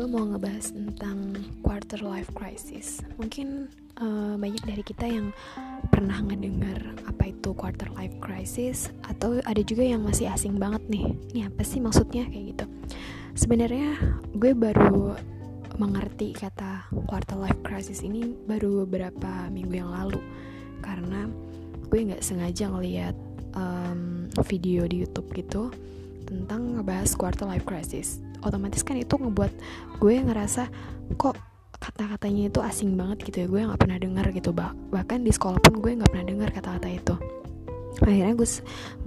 gue mau ngebahas tentang quarter life crisis. Mungkin uh, banyak dari kita yang pernah ngedengar apa itu quarter life crisis atau ada juga yang masih asing banget nih. Ini apa sih maksudnya kayak gitu. Sebenarnya gue baru mengerti kata quarter life crisis ini baru beberapa minggu yang lalu karena gue nggak sengaja ngeliat um, video di YouTube gitu tentang ngebahas quarter life crisis otomatis kan itu ngebuat gue ngerasa kok kata-katanya itu asing banget gitu ya gue nggak pernah dengar gitu. Bah bahkan di sekolah pun gue nggak pernah dengar kata-kata itu. Akhirnya gue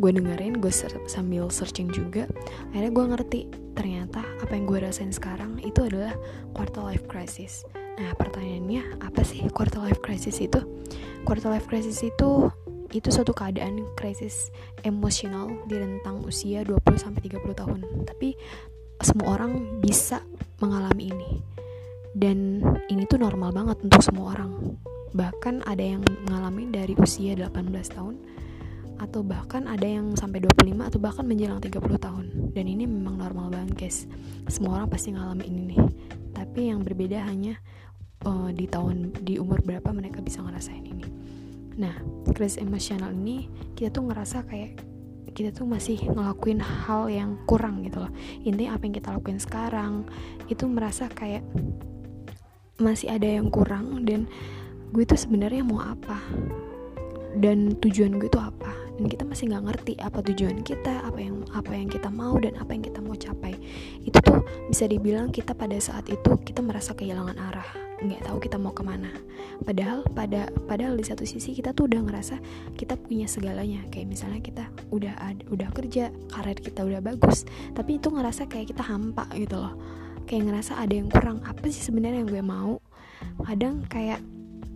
gue dengerin gue ser sambil searching juga akhirnya gue ngerti ternyata apa yang gue rasain sekarang itu adalah quarter life crisis. Nah pertanyaannya apa sih quarter life crisis itu? Quarter life crisis itu itu suatu keadaan krisis emosional di rentang usia 20 30 tahun. Tapi semua orang bisa mengalami ini. Dan ini tuh normal banget untuk semua orang. Bahkan ada yang mengalami dari usia 18 tahun atau bahkan ada yang sampai 25 atau bahkan menjelang 30 tahun. Dan ini memang normal banget, guys. Semua orang pasti ngalamin ini nih. Tapi yang berbeda hanya uh, di tahun di umur berapa mereka bisa ngerasain ini. Nah, krisis emosional ini kita tuh ngerasa kayak kita tuh masih ngelakuin hal yang kurang gitu loh. Intinya apa yang kita lakuin sekarang itu merasa kayak masih ada yang kurang dan gue tuh sebenarnya mau apa? Dan tujuan gue tuh apa? Dan kita masih nggak ngerti apa tujuan kita apa yang apa yang kita mau dan apa yang kita mau capai. Itu tuh bisa dibilang kita pada saat itu kita merasa kehilangan arah nggak tahu kita mau ke mana. Padahal pada padahal di satu sisi kita tuh udah ngerasa kita punya segalanya. Kayak misalnya kita udah ada, udah kerja karir kita udah bagus tapi itu ngerasa kayak kita hampa gitu loh. Kayak ngerasa ada yang kurang. Apa sih sebenarnya yang gue mau? Kadang kayak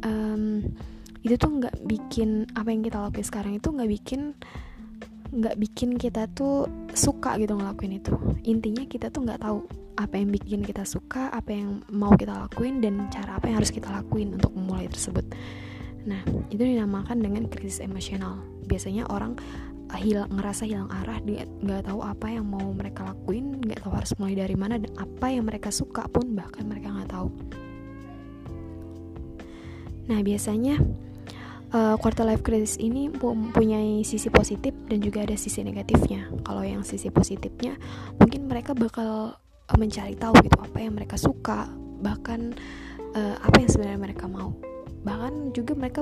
um, itu tuh nggak bikin apa yang kita lakuin sekarang itu nggak bikin nggak bikin kita tuh suka gitu ngelakuin itu. Intinya kita tuh nggak tahu apa yang bikin kita suka apa yang mau kita lakuin dan cara apa yang harus kita lakuin untuk memulai tersebut. Nah itu dinamakan dengan krisis emosional. Biasanya orang uh, hilang ngerasa hilang arah nggak tahu apa yang mau mereka lakuin nggak tahu harus mulai dari mana dan apa yang mereka suka pun bahkan mereka nggak tahu. Nah biasanya uh, quarter life crisis ini mempunyai sisi positif dan juga ada sisi negatifnya. Kalau yang sisi positifnya, mungkin mereka bakal mencari tahu gitu apa yang mereka suka bahkan uh, apa yang sebenarnya mereka mau. Bahkan juga mereka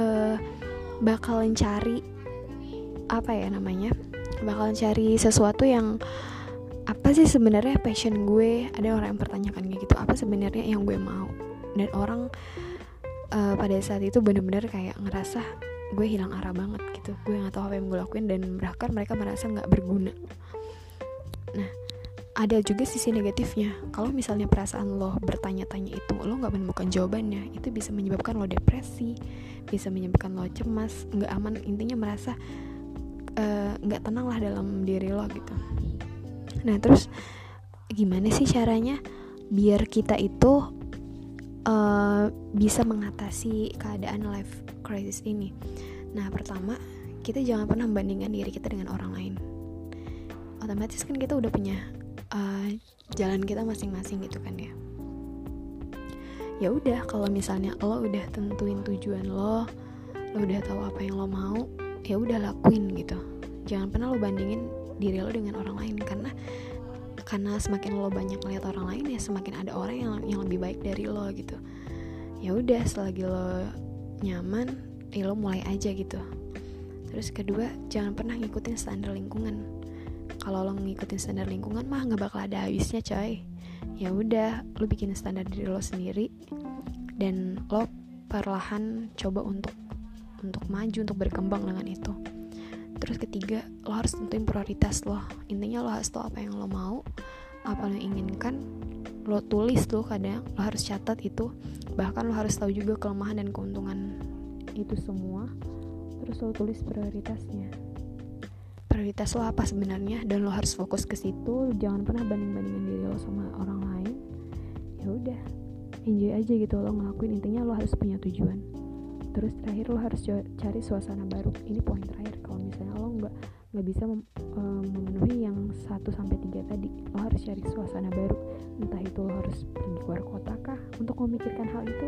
uh, bakalan cari apa ya namanya bakalan cari sesuatu yang apa sih sebenarnya passion gue? Ada orang yang pertanyakan kayak gitu apa sebenarnya yang gue mau? Dan orang uh, pada saat itu bener-bener kayak ngerasa gue hilang arah banget gitu. Gue nggak tahu apa yang gue lakuin dan bahkan mereka merasa nggak berguna. Nah ada juga sisi negatifnya. Kalau misalnya perasaan lo bertanya-tanya itu lo nggak menemukan jawabannya itu bisa menyebabkan lo depresi bisa menyebabkan lo cemas nggak aman. Intinya merasa eh, nggak uh, tenang lah dalam diri lo gitu. Nah terus gimana sih caranya biar kita itu uh, bisa mengatasi keadaan life crisis ini. Nah pertama kita jangan pernah membandingkan diri kita dengan orang lain. Otomatis kan kita udah punya uh, jalan kita masing-masing gitu kan ya. Ya udah kalau misalnya lo udah tentuin tujuan lo lo udah tahu apa yang lo mau ya udah lakuin gitu. Jangan pernah lo bandingin diri lo dengan orang lain karena karena semakin lo banyak lihat orang lain ya semakin ada orang yang yang lebih baik dari lo gitu. Ya udah selagi lo nyaman ya lo mulai aja gitu. Terus kedua jangan pernah ngikutin standar lingkungan. Kalau lo ngikutin standar lingkungan mah nggak bakal ada habisnya coy. Ya udah lo bikin standar diri lo sendiri dan lo perlahan coba untuk untuk maju untuk berkembang dengan itu terus ketiga lo harus tentuin prioritas lo. Intinya lo harus tahu apa yang lo mau apa yang lo inginkan. Lo tulis tuh kadang lo harus catat itu. Bahkan lo harus tahu juga kelemahan dan keuntungan itu semua. Terus lo tulis prioritasnya. Prioritas lo apa sebenarnya? Dan lo harus fokus ke situ. Jangan pernah banding bandingin diri lo sama orang lain. Ya udah enjoy aja gitu lo ngelakuin. Intinya lo harus punya tujuan. Terus terakhir lo harus cari suasana baru. Ini poin terakhir kalau misalnya nggak nggak bisa um, memenuhi yang sampai 3 tadi. Lo harus cari suasana baru. Entah itu lo harus pergi keluar kota kah? Untuk memikirkan hal itu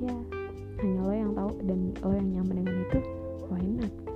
ya. Hanya lo yang tahu dan lo yang nyaman dengan itu why not